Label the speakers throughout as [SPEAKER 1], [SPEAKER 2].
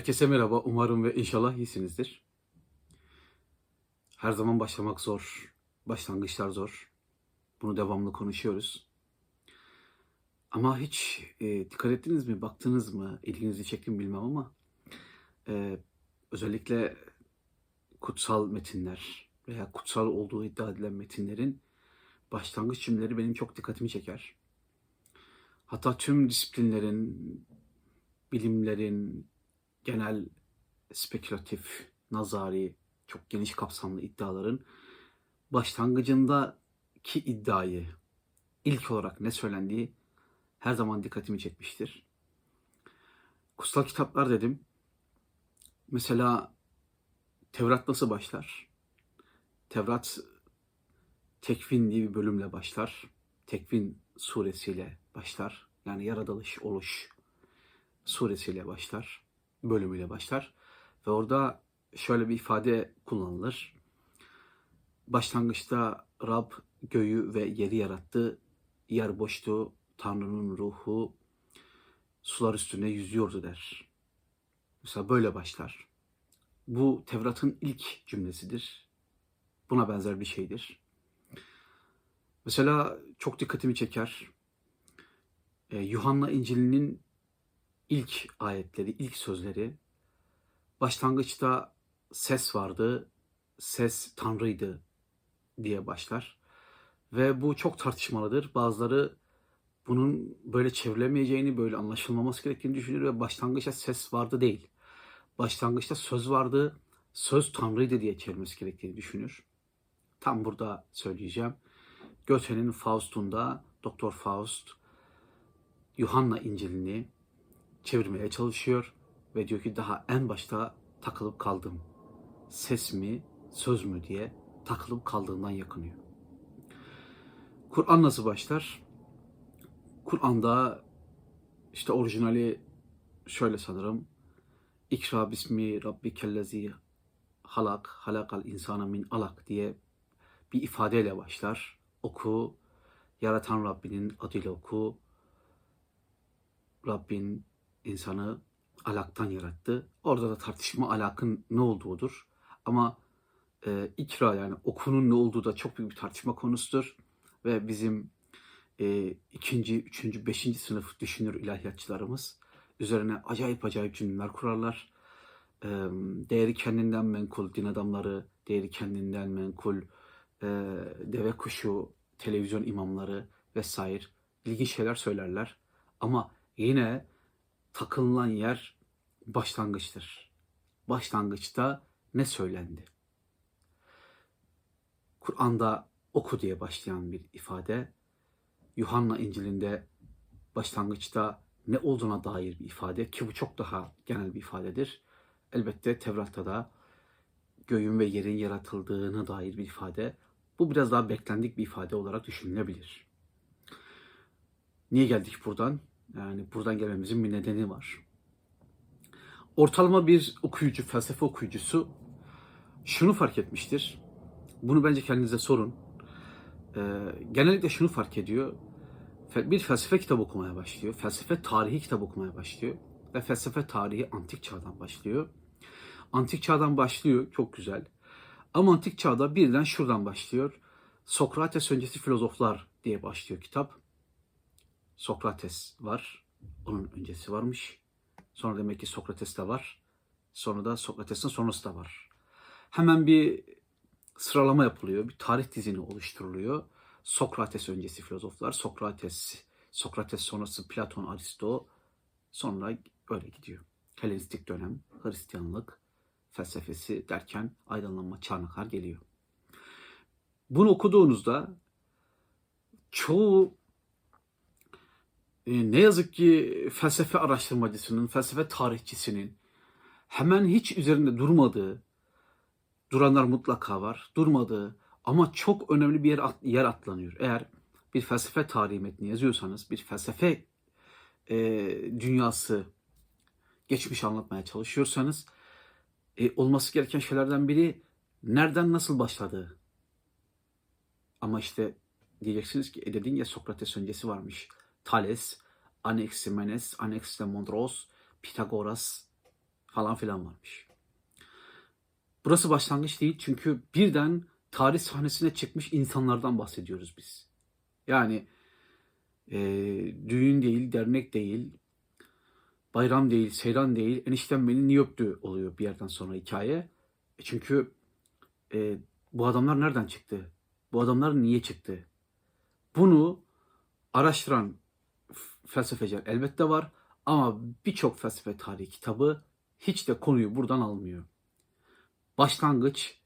[SPEAKER 1] Herkese merhaba. Umarım ve inşallah iyisinizdir. Her zaman başlamak zor. Başlangıçlar zor. Bunu devamlı konuşuyoruz. Ama hiç e, dikkat ettiniz mi, baktınız mı, ilginizi çekti mi bilmem ama e, özellikle kutsal metinler veya kutsal olduğu iddia edilen metinlerin başlangıç cümleleri benim çok dikkatimi çeker. Hatta tüm disiplinlerin, bilimlerin, genel spekülatif, nazari, çok geniş kapsamlı iddiaların başlangıcındaki iddiayı ilk olarak ne söylendiği her zaman dikkatimi çekmiştir. Kutsal kitaplar dedim. Mesela Tevrat nasıl başlar? Tevrat Tekvin diye bir bölümle başlar. Tekvin suresiyle başlar. Yani yaratılış, oluş suresiyle başlar. Bölümüyle başlar. Ve orada şöyle bir ifade kullanılır. Başlangıçta Rab göğü ve yeri yarattı. Yer boştu. Tanrı'nın ruhu sular üstüne yüzüyordu der. Mesela böyle başlar. Bu Tevrat'ın ilk cümlesidir. Buna benzer bir şeydir. Mesela çok dikkatimi çeker. Ee, Yuhanna İncil'inin ilk ayetleri, ilk sözleri başlangıçta ses vardı, ses Tanrı'ydı diye başlar. Ve bu çok tartışmalıdır. Bazıları bunun böyle çevrilemeyeceğini, böyle anlaşılmaması gerektiğini düşünür ve başlangıçta ses vardı değil. Başlangıçta söz vardı, söz Tanrı'ydı diye çevirmesi gerektiğini düşünür. Tam burada söyleyeceğim. Goethe'nin Faust'unda Doktor Faust Yuhanna İncil'ini çevirmeye çalışıyor ve diyor ki daha en başta takılıp kaldım. Ses mi, söz mü diye takılıp kaldığından yakınıyor. Kur'an nasıl başlar? Kur'an'da işte orijinali şöyle sanırım. İkra bismi rabbikellezi halak, halakal insana min alak diye bir ifadeyle başlar. Oku, yaratan Rabbinin adıyla oku. Rabbin insanı alaktan yarattı. Orada da tartışma alakın ne olduğudur. Ama e, ikra yani okunun ne olduğu da çok büyük bir tartışma konusudur. Ve bizim e, ikinci, üçüncü, beşinci sınıf düşünür ilahiyatçılarımız üzerine acayip acayip cümleler kurarlar. E, değeri kendinden menkul din adamları, değeri kendinden menkul e, deve kuşu, televizyon imamları vesaire ilginç şeyler söylerler. Ama yine takılınan yer başlangıçtır. Başlangıçta ne söylendi? Kur'an'da oku diye başlayan bir ifade, Yuhanna İncil'inde başlangıçta ne olduğuna dair bir ifade ki bu çok daha genel bir ifadedir. Elbette Tevrat'ta da göğün ve yerin yaratıldığına dair bir ifade. Bu biraz daha beklendik bir ifade olarak düşünülebilir. Niye geldik buradan? Yani buradan gelmemizin bir nedeni var. Ortalama bir okuyucu, felsefe okuyucusu şunu fark etmiştir. Bunu bence kendinize sorun. Ee, genellikle şunu fark ediyor. Bir felsefe kitabı okumaya başlıyor. Felsefe tarihi kitap okumaya başlıyor. Ve felsefe tarihi antik çağdan başlıyor. Antik çağdan başlıyor. Çok güzel. Ama antik çağda birden şuradan başlıyor. Sokrates öncesi filozoflar diye başlıyor kitap. Sokrates var. Onun öncesi varmış. Sonra demek ki Sokrates de var. Sonra da Sokrates'in sonrası da var. Hemen bir sıralama yapılıyor. Bir tarih dizini oluşturuluyor. Sokrates öncesi filozoflar, Sokrates, Sokrates sonrası Platon, Aristo, sonra öyle gidiyor. Helenistik dönem, Hristiyanlık, felsefesi derken aydınlanma çağına kadar geliyor. Bunu okuduğunuzda çoğu e, ne yazık ki felsefe araştırmacısının, felsefe tarihçisinin hemen hiç üzerinde durmadığı, duranlar mutlaka var, durmadığı ama çok önemli bir yer, at, yer atlanıyor. Eğer bir felsefe tarihi metni yazıyorsanız, bir felsefe e, dünyası geçmiş anlatmaya çalışıyorsanız e, olması gereken şeylerden biri nereden nasıl başladığı. Ama işte diyeceksiniz ki e dedin ya Sokrates öncesi varmış. Thales, Anaximenes, Anaximandros, Pitagoras falan filan varmış. Burası başlangıç değil çünkü birden tarih sahnesine çıkmış insanlardan bahsediyoruz biz. Yani e, düğün değil, dernek değil, bayram değil, seyran değil, eniştem beni niye öptü oluyor bir yerden sonra hikaye. E çünkü e, bu adamlar nereden çıktı? Bu adamlar niye çıktı? Bunu araştıran felsefeciler elbette var ama birçok felsefe tarihi kitabı hiç de konuyu buradan almıyor. Başlangıç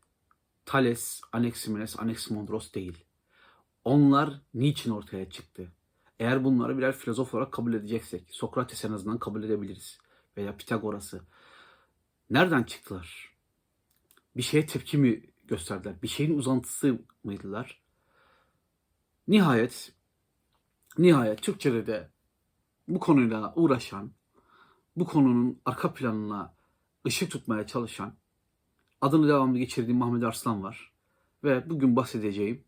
[SPEAKER 1] Thales, Anaximenes, Anaximandros değil. Onlar niçin ortaya çıktı? Eğer bunları birer filozof olarak kabul edeceksek, Sokrates en azından kabul edebiliriz. Veya Pitagoras'ı. Nereden çıktılar? Bir şeye tepki mi gösterdiler? Bir şeyin uzantısı mıydılar? Nihayet, nihayet Türkçe'de de bu konuyla uğraşan, bu konunun arka planına ışık tutmaya çalışan, adını devamlı geçirdiğim Mahmut Arslan var. Ve bugün bahsedeceğim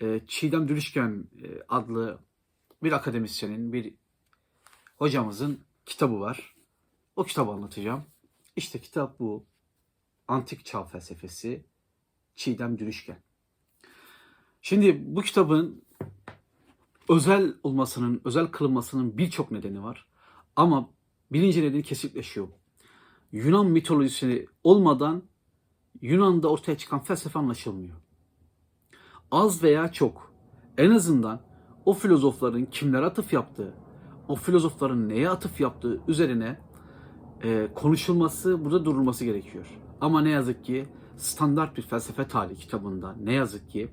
[SPEAKER 1] e, Çiğdem Dürüşken e, adlı bir akademisyenin, bir hocamızın kitabı var. O kitabı anlatacağım. İşte kitap bu. Antik Çağ Felsefesi Çiğdem Dürüşken. Şimdi bu kitabın özel olmasının, özel kılınmasının birçok nedeni var. Ama birinci nedeni kesinlikle. Yunan mitolojisi olmadan Yunan'da ortaya çıkan felsefe anlaşılmıyor. Az veya çok en azından o filozofların kimlere atıf yaptığı, o filozofların neye atıf yaptığı üzerine e, konuşulması, burada durulması gerekiyor. Ama ne yazık ki standart bir felsefe tarihi kitabında ne yazık ki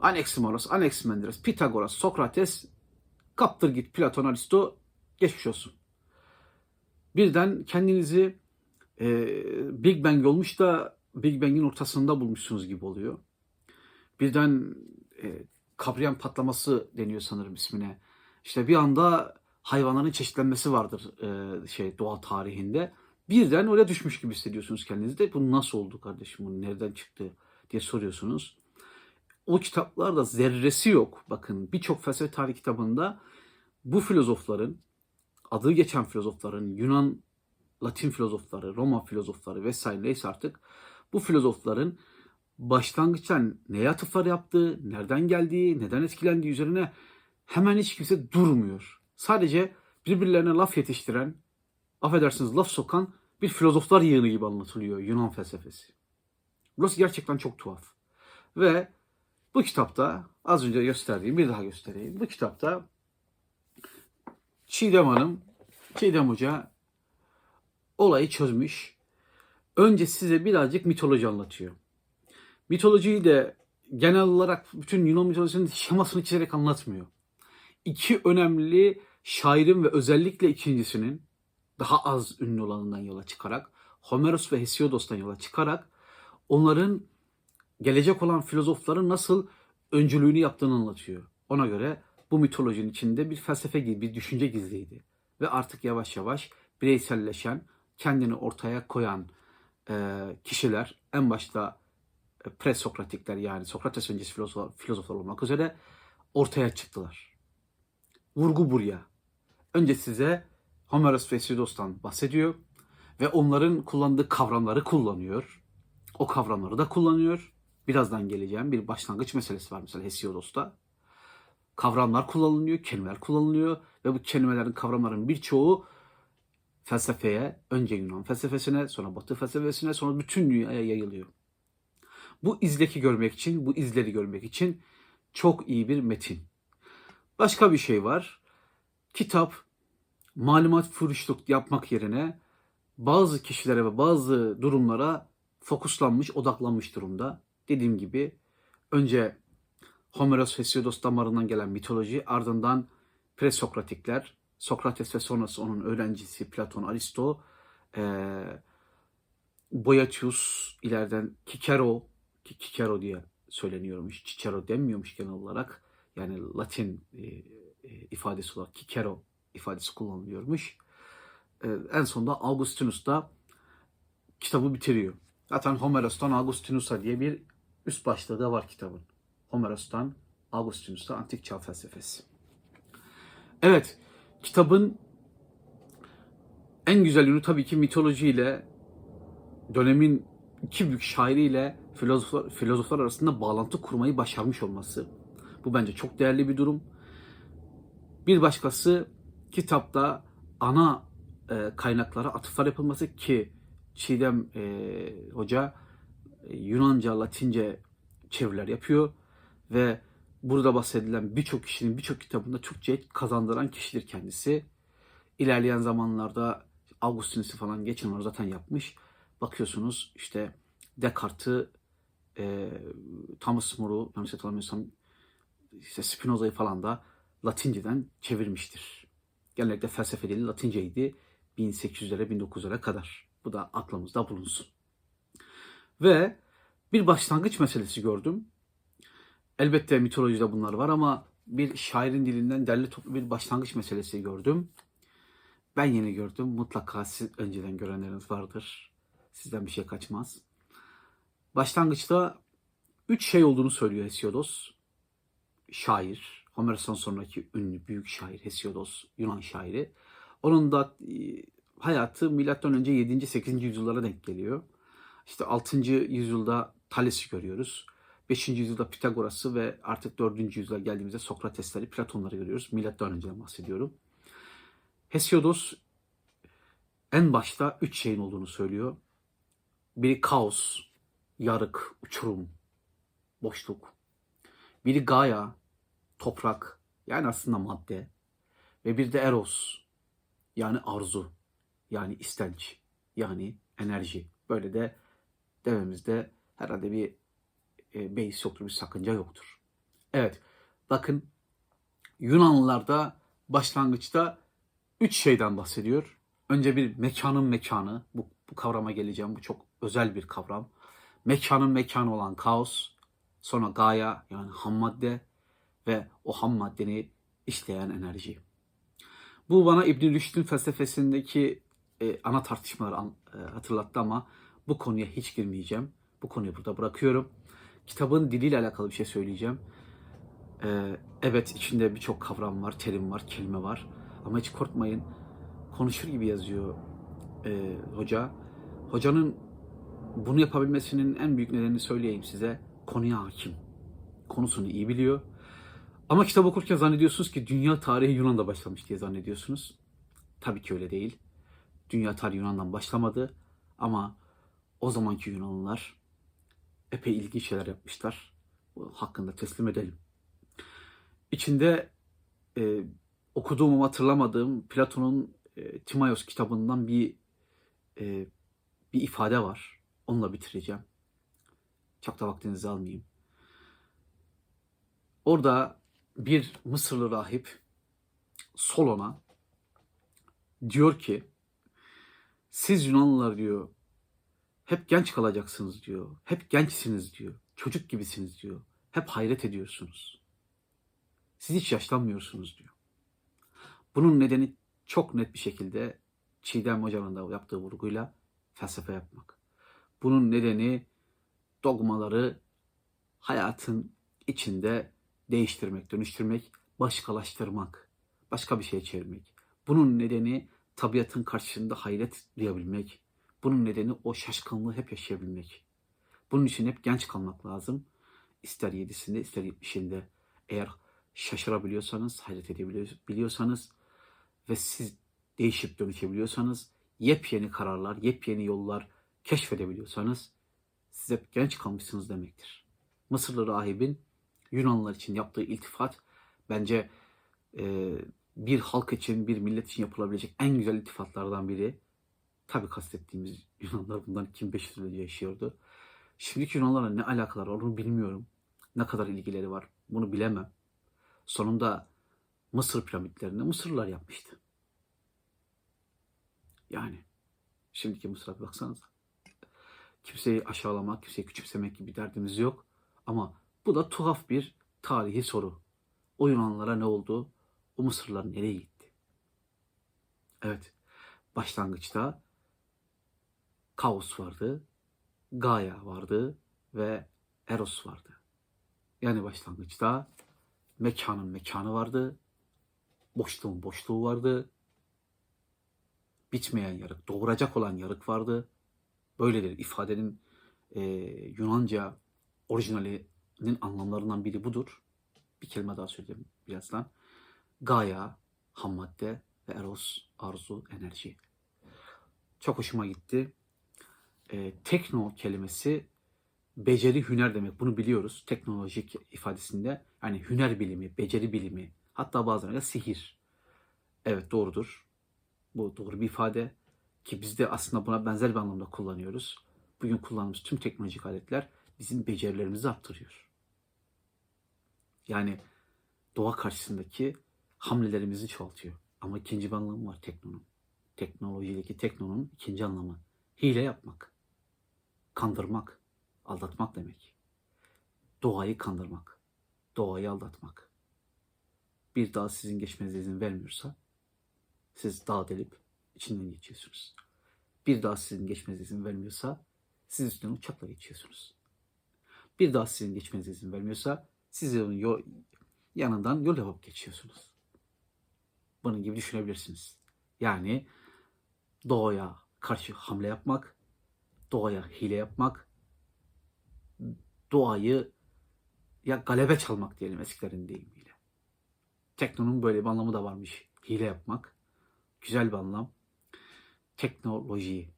[SPEAKER 1] Anaximaros, Anaximandros, Pitagoras, Sokrates kaptır git Platon, Aristo geçmiş olsun. Birden kendinizi e, Big Bang olmuş da Big Bang'in ortasında bulmuşsunuz gibi oluyor. Birden e, kabriyan patlaması deniyor sanırım ismine. İşte bir anda hayvanların çeşitlenmesi vardır e, şey doğa tarihinde. Birden öyle düşmüş gibi hissediyorsunuz kendinizde. Bu nasıl oldu kardeşim? Bu nereden çıktı diye soruyorsunuz. O kitaplarda zerresi yok. Bakın birçok felsefe tarih kitabında bu filozofların adı geçen filozofların Yunan Latin filozofları, Roma filozofları vesaire neyse artık bu filozofların başlangıçtan neye atıflar yaptığı, nereden geldiği, neden etkilendiği üzerine hemen hiç kimse durmuyor. Sadece birbirlerine laf yetiştiren, affedersiniz laf sokan bir filozoflar yığını gibi anlatılıyor Yunan felsefesi. Burası gerçekten çok tuhaf. Ve bu kitapta az önce gösterdiğim, bir daha göstereyim. Bu kitapta Çiğdem Hanım, Çiğdem Hoca olayı çözmüş. Önce size birazcık mitoloji anlatıyor. Mitolojiyi de genel olarak bütün Yunan mitolojisinin şemasını çizerek anlatmıyor. İki önemli şairin ve özellikle ikincisinin daha az ünlü olanından yola çıkarak Homeros ve Hesiodos'tan yola çıkarak onların gelecek olan filozofların nasıl öncülüğünü yaptığını anlatıyor. Ona göre bu mitolojinin içinde bir felsefe gibi bir düşünce gizliydi. Ve artık yavaş yavaş bireyselleşen, kendini ortaya koyan e, kişiler en başta presokratikler yani Sokrates öncesi filozof, filozoflar olmak üzere ortaya çıktılar. Vurgu buraya. Önce size Homeros ve Hesiodos'tan bahsediyor ve onların kullandığı kavramları kullanıyor. O kavramları da kullanıyor. Birazdan geleceğim bir başlangıç meselesi var mesela Hesiodos'ta. Kavramlar kullanılıyor, kelimeler kullanılıyor ve bu kelimelerin, kavramların birçoğu felsefeye, önce Yunan felsefesine, sonra Batı felsefesine, sonra bütün dünyaya yayılıyor. Bu izleki görmek için, bu izleri görmek için çok iyi bir metin. Başka bir şey var. Kitap malumat furuşluk yapmak yerine bazı kişilere ve bazı durumlara fokuslanmış, odaklanmış durumda. Dediğim gibi önce Homeros Hesiodos damarından gelen mitoloji, ardından presokratikler, Sokrates ve sonrası onun öğrencisi Platon, Aristo, ee, Boetius, ileriden Kikero, ki Kikero diye söyleniyormuş, Cicero denmiyormuş genel olarak. Yani Latin e, e, ifadesi olarak Kikero ifadesi kullanılıyormuş. E, en sonunda Augustinus da kitabı bitiriyor. Zaten Homeros'tan Augustinus'a diye bir üst başlığı da var kitabın. Homeros'tan Augustinus'a Antik Çağ Felsefesi. Evet, kitabın En güzel yönü tabii ki mitolojiyle dönemin iki büyük şairiyle filozoflar, filozoflar arasında bağlantı kurmayı başarmış olması. Bu bence çok değerli bir durum. Bir başkası kitapta ana e, kaynaklara atıflar yapılması ki Çiğdem e, Hoca Yunanca, Latince çeviriler yapıyor ve burada bahsedilen birçok kişinin birçok kitabında Türkçe kazandıran kişidir kendisi. İlerleyen zamanlarda Augustinus'u falan geçen var zaten yapmış. Bakıyorsunuz işte Descartes'i, e, Thomas More'u, yanlış hatırlamıyorsam işte Spinoza'yı falan da Latinceden çevirmiştir. Genellikle felsefe dili Latinceydi 1800'lere 1900'lere kadar. Bu da aklımızda bulunsun. Ve bir başlangıç meselesi gördüm. Elbette mitolojide bunlar var ama bir şairin dilinden derli toplu bir başlangıç meselesi gördüm. Ben yeni gördüm. Mutlaka siz önceden görenleriniz vardır. Sizden bir şey kaçmaz. Başlangıçta üç şey olduğunu söylüyor Hesiodos. Şair, Homeros'tan sonraki ünlü büyük şair Hesiodos, Yunan şairi. Onun da e, hayatı önce 7. 8. yüzyıllara denk geliyor. İşte 6. yüzyılda Thales'i görüyoruz. 5. yüzyılda Pitagoras'ı ve artık 4. yüzyıla geldiğimizde Sokratesleri, Platonları görüyoruz. Milattan önceden bahsediyorum. Hesiodos en başta üç şeyin olduğunu söylüyor. Biri kaos, yarık, uçurum, boşluk. Biri Gaia, toprak, yani aslında madde. Ve bir de Eros, yani arzu, yani istenç, yani enerji. Böyle de dememizde herhalde bir e, beis yoktur, bir sakınca yoktur. Evet, bakın Yunanlılarda başlangıçta üç şeyden bahsediyor. Önce bir mekanın mekanı, bu, bu kavrama geleceğim, bu çok özel bir kavram. Mekanın mekanı olan kaos, sonra Gaia yani ham madde ve o ham maddeni işleyen enerji. Bu bana İbn Rüşd'ün felsefesindeki e, ana tartışmaları an, e, hatırlattı ama bu konuya hiç girmeyeceğim. Bu konuyu burada bırakıyorum. Kitabın diliyle alakalı bir şey söyleyeceğim. E, evet içinde birçok kavram var, terim var, kelime var. Ama hiç korkmayın. Konuşur gibi yazıyor e, hoca. Hocanın bunu yapabilmesinin en büyük nedenini söyleyeyim size. Konuya hakim. Konusunu iyi biliyor. Ama kitap okurken zannediyorsunuz ki dünya tarihi Yunan'da başlamış diye zannediyorsunuz. Tabii ki öyle değil. Dünya tarihi Yunan'dan başlamadı. Ama o zamanki Yunanlılar epey ilginç şeyler yapmışlar. Bu hakkında teslim edelim. İçinde e, okuduğum ama hatırlamadığım Platon'un e, Timaeus kitabından bir e, bir ifade var. Onunla bitireceğim. Çok da vaktinizi almayayım. Orada bir Mısırlı rahip Solon'a diyor ki siz Yunanlılar diyor hep genç kalacaksınız diyor. Hep gençsiniz diyor. Çocuk gibisiniz diyor. Hep hayret ediyorsunuz. Siz hiç yaşlanmıyorsunuz diyor. Bunun nedeni çok net bir şekilde Çiğdem Hoca'nın da yaptığı vurguyla felsefe yapmak. Bunun nedeni dogmaları hayatın içinde değiştirmek, dönüştürmek, başkalaştırmak, başka bir şeye çevirmek. Bunun nedeni tabiatın karşısında hayret duyabilmek. Bunun nedeni o şaşkınlığı hep yaşayabilmek. Bunun için hep genç kalmak lazım. İster yedisinde ister yetmişinde. Eğer şaşırabiliyorsanız, hayret edebiliyorsanız ve siz değişip dönüşebiliyorsanız, yepyeni kararlar, yepyeni yollar keşfedebiliyorsanız siz hep genç kalmışsınız demektir. Mısırlı rahibin Yunanlılar için yaptığı iltifat bence e, bir halk için, bir millet için yapılabilecek en güzel iltifatlardan biri. Tabii kastettiğimiz Yunanlar bundan 2500 yıl önce yaşıyordu. Şimdiki Yunanlarla ne alakalar var onu bilmiyorum. Ne kadar ilgileri var bunu bilemem. Sonunda Mısır piramitlerini Mısırlılar yapmıştı. Yani şimdiki Mısır'a bir baksanıza. Kimseyi aşağılamak, kimseyi küçümsemek gibi derdimiz yok. Ama bu da tuhaf bir tarihi soru. O Yunanlılara ne oldu? O Mısırlılar nereye gitti? Evet, başlangıçta Kaos vardı, Gaia vardı ve Eros vardı. Yani başlangıçta mekanın mekanı vardı, boşluğun boşluğu vardı. bitmeyen yarık, doğuracak olan yarık vardı. Böyledir. İfadenin e, Yunanca orijinalinin anlamlarından biri budur. Bir kelime daha söyleyeyim birazdan. Gaya, ham madde ve eros, arzu, enerji. Çok hoşuma gitti. E, tekno kelimesi beceri, hüner demek. Bunu biliyoruz. Teknolojik ifadesinde. Yani hüner bilimi, beceri bilimi. Hatta bazen sihir. Evet doğrudur. Bu doğru bir ifade. Ki biz de aslında buna benzer bir anlamda kullanıyoruz. Bugün kullandığımız tüm teknolojik aletler bizim becerilerimizi arttırıyor. Yani doğa karşısındaki hamlelerimizi çoğaltıyor. Ama ikinci bir anlamı var teknonun. Teknolojideki teknonun ikinci anlamı. Hile yapmak. Kandırmak. Aldatmak demek. Doğayı kandırmak. Doğayı aldatmak. Bir dağ sizin geçmenize izin vermiyorsa siz dağ delip içinden geçiyorsunuz. Bir dağ sizin geçmenize izin vermiyorsa siz üstünden uçakla geçiyorsunuz. Bir dağ sizin geçmenize izin vermiyorsa siz onun yol, yanından yol yapıp geçiyorsunuz. Bunun gibi düşünebilirsiniz. Yani doğaya karşı hamle yapmak, doğaya hile yapmak, doğayı ya galebe çalmak diyelim eskilerin deyimiyle. Teknonun böyle bir anlamı da varmış. Hile yapmak. Güzel bir anlam. Teknoloji.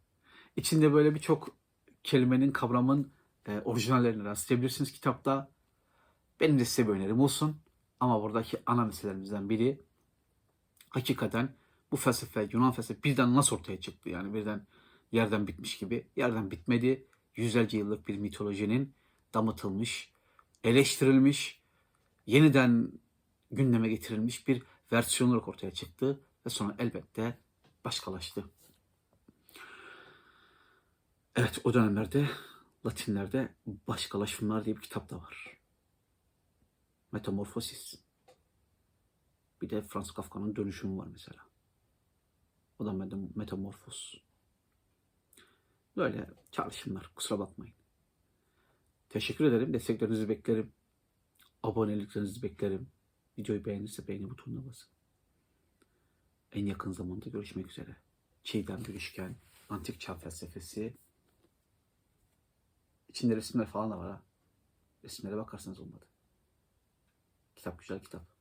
[SPEAKER 1] İçinde böyle birçok kelimenin, kavramın e, orijinallerini rastlayabilirsiniz kitapta. Benim de size bir önerim olsun. Ama buradaki ana meselelerimizden biri hakikaten bu felsefe, Yunan felsefe birden nasıl ortaya çıktı? Yani birden yerden bitmiş gibi. Yerden bitmedi. Yüzlerce yıllık bir mitolojinin damıtılmış, eleştirilmiş, yeniden gündeme getirilmiş bir versiyon olarak ortaya çıktı ve sonra elbette başkalaştı. Evet o dönemlerde Latinlerde Başkalaşımlar diye bir kitap da var. Metamorfosis. Bir de Franz Kafka'nın Dönüşüm var mesela. O da metam- Metamorfos. Böyle çalışımlar kusura bakmayın. Teşekkür ederim. Desteklerinizi beklerim. Aboneliklerinizi beklerim. Videoyu beğenirse beğeni butonuna basın. En yakın zamanda görüşmek üzere. Çiğdem Gülüşken, Antik Çağ Felsefesi. İçinde resimler falan da var ha. Resimlere bakarsanız olmadı. Kitap güzel kitap.